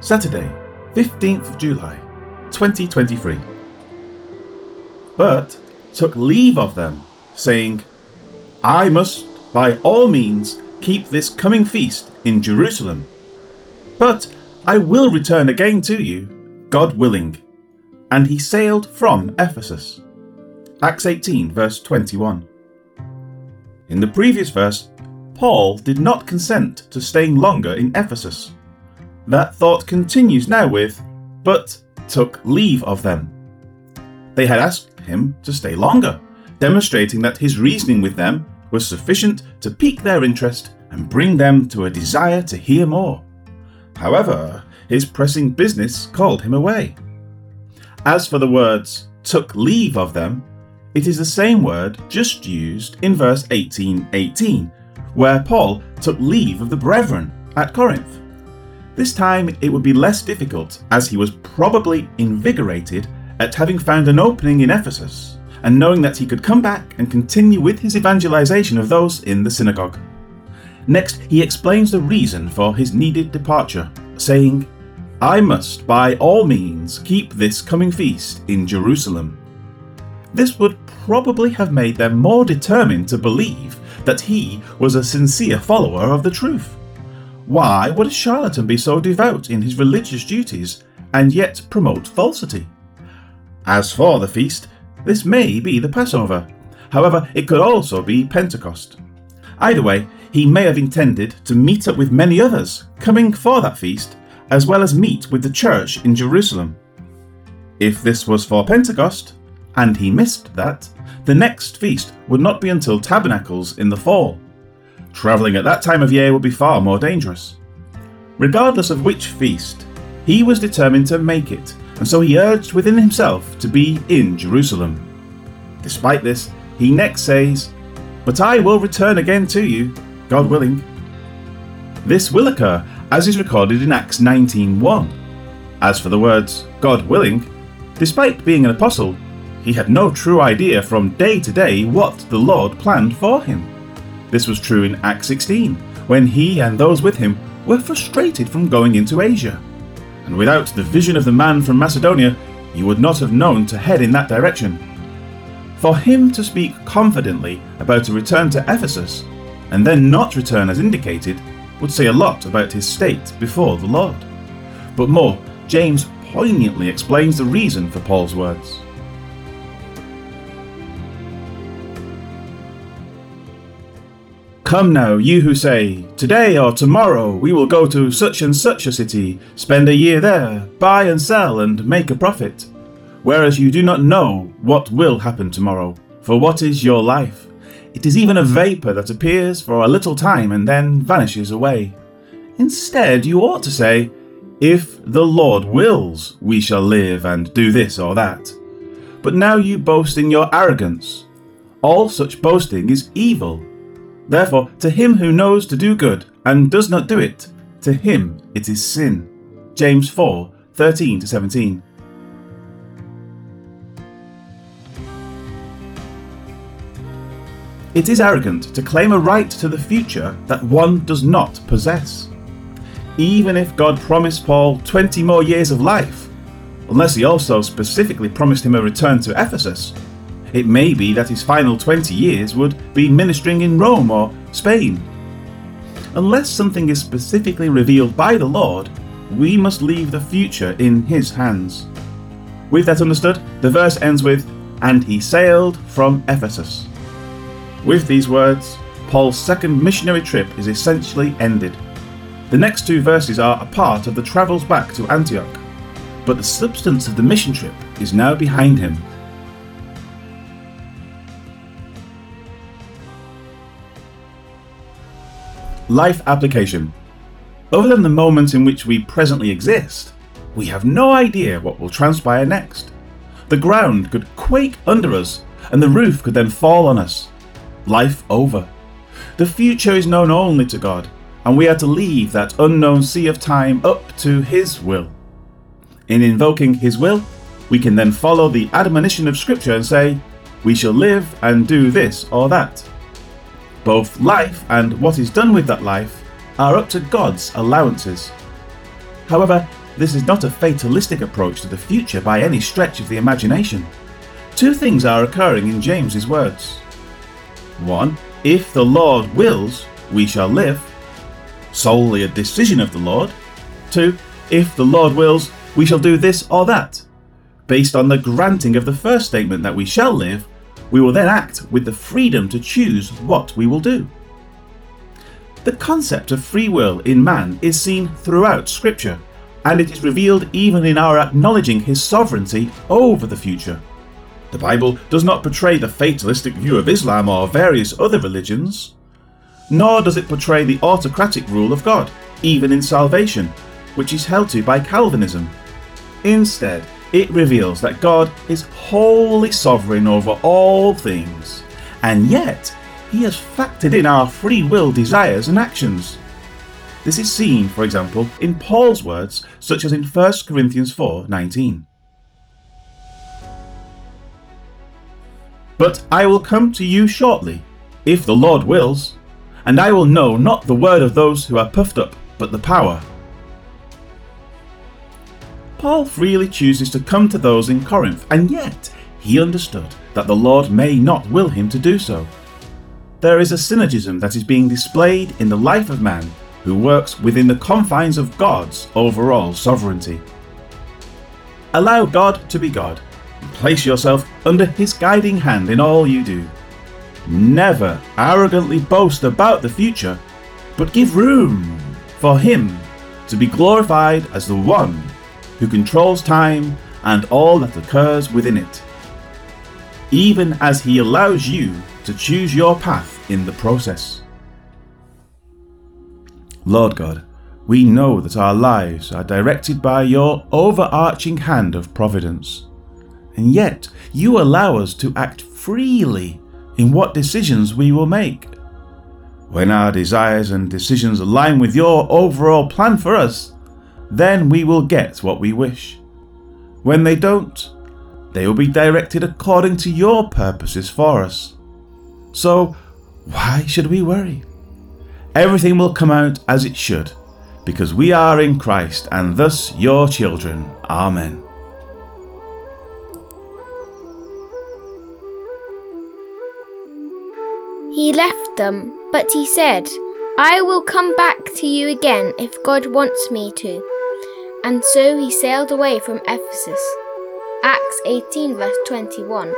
Saturday, 15th of July, 2023. But took leave of them, saying, I must by all means keep this coming feast in Jerusalem. But I will return again to you, God willing. And he sailed from Ephesus. Acts 18, verse 21. In the previous verse, Paul did not consent to staying longer in Ephesus. That thought continues now with, but took leave of them. They had asked him to stay longer, demonstrating that his reasoning with them was sufficient to pique their interest and bring them to a desire to hear more. However, his pressing business called him away. As for the words, took leave of them, it is the same word just used in verse 18 18, where Paul took leave of the brethren at Corinth. This time it would be less difficult, as he was probably invigorated at having found an opening in Ephesus and knowing that he could come back and continue with his evangelization of those in the synagogue. Next, he explains the reason for his needed departure, saying, I must by all means keep this coming feast in Jerusalem. This would probably have made them more determined to believe that he was a sincere follower of the truth. Why would a charlatan be so devout in his religious duties and yet promote falsity? As for the feast, this may be the Passover. However, it could also be Pentecost. Either way, he may have intended to meet up with many others coming for that feast, as well as meet with the church in Jerusalem. If this was for Pentecost, and he missed that, the next feast would not be until Tabernacles in the fall. Travelling at that time of year would be far more dangerous. Regardless of which feast, he was determined to make it and so he urged within himself to be in Jerusalem. Despite this, he next says, But I will return again to you, God willing. This will occur as is recorded in Acts 19:1. As for the words God willing, despite being an apostle, he had no true idea from day to day what the Lord planned for him. This was true in Acts 16, when he and those with him were frustrated from going into Asia and without the vision of the man from Macedonia, he would not have known to head in that direction. For him to speak confidently about a return to Ephesus, and then not return as indicated, would say a lot about his state before the Lord. But more, James poignantly explains the reason for Paul's words. Come now, you who say, Today or tomorrow we will go to such and such a city, spend a year there, buy and sell, and make a profit. Whereas you do not know what will happen tomorrow. For what is your life? It is even a vapour that appears for a little time and then vanishes away. Instead, you ought to say, If the Lord wills, we shall live and do this or that. But now you boast in your arrogance. All such boasting is evil. Therefore, to him who knows to do good and does not do it, to him it is sin. James 4 13 17. It is arrogant to claim a right to the future that one does not possess. Even if God promised Paul 20 more years of life, unless he also specifically promised him a return to Ephesus, it may be that his final 20 years would be ministering in Rome or Spain. Unless something is specifically revealed by the Lord, we must leave the future in his hands. With that understood, the verse ends with, And he sailed from Ephesus. With these words, Paul's second missionary trip is essentially ended. The next two verses are a part of the travels back to Antioch, but the substance of the mission trip is now behind him Life application. Other than the moment in which we presently exist, we have no idea what will transpire next. The ground could quake under us, and the roof could then fall on us. Life over. The future is known only to God, and we are to leave that unknown sea of time up to His will. In invoking His will, we can then follow the admonition of Scripture and say, We shall live and do this or that. Both life and what is done with that life are up to God's allowances. However, this is not a fatalistic approach to the future by any stretch of the imagination. Two things are occurring in James's words. One, if the Lord wills, we shall live. Solely a decision of the Lord. Two, if the Lord wills, we shall do this or that. Based on the granting of the first statement that we shall live, we will then act with the freedom to choose what we will do. The concept of free will in man is seen throughout Scripture, and it is revealed even in our acknowledging his sovereignty over the future. The Bible does not portray the fatalistic view of Islam or various other religions, nor does it portray the autocratic rule of God, even in salvation, which is held to by Calvinism. Instead, it reveals that God is wholly sovereign over all things, and yet he has factored in our free will desires and actions. This is seen, for example, in Paul's words, such as in 1 Corinthians 4:19. But I will come to you shortly, if the Lord wills, and I will know not the word of those who are puffed up, but the power. Paul freely chooses to come to those in Corinth, and yet he understood that the Lord may not will him to do so. There is a synergism that is being displayed in the life of man who works within the confines of God's overall sovereignty. Allow God to be God and place yourself under His guiding hand in all you do. Never arrogantly boast about the future, but give room for Him to be glorified as the one who controls time and all that occurs within it, even as He allows you to choose your path in the process. Lord God, we know that our lives are directed by your overarching hand of providence, and yet you allow us to act freely in what decisions we will make. When our desires and decisions align with your overall plan for us, then we will get what we wish. When they don't, they will be directed according to your purposes for us. So, why should we worry? Everything will come out as it should, because we are in Christ and thus your children. Amen. He left them, but he said, I will come back to you again if God wants me to. And so he sailed away from Ephesus. Acts 18, verse 21.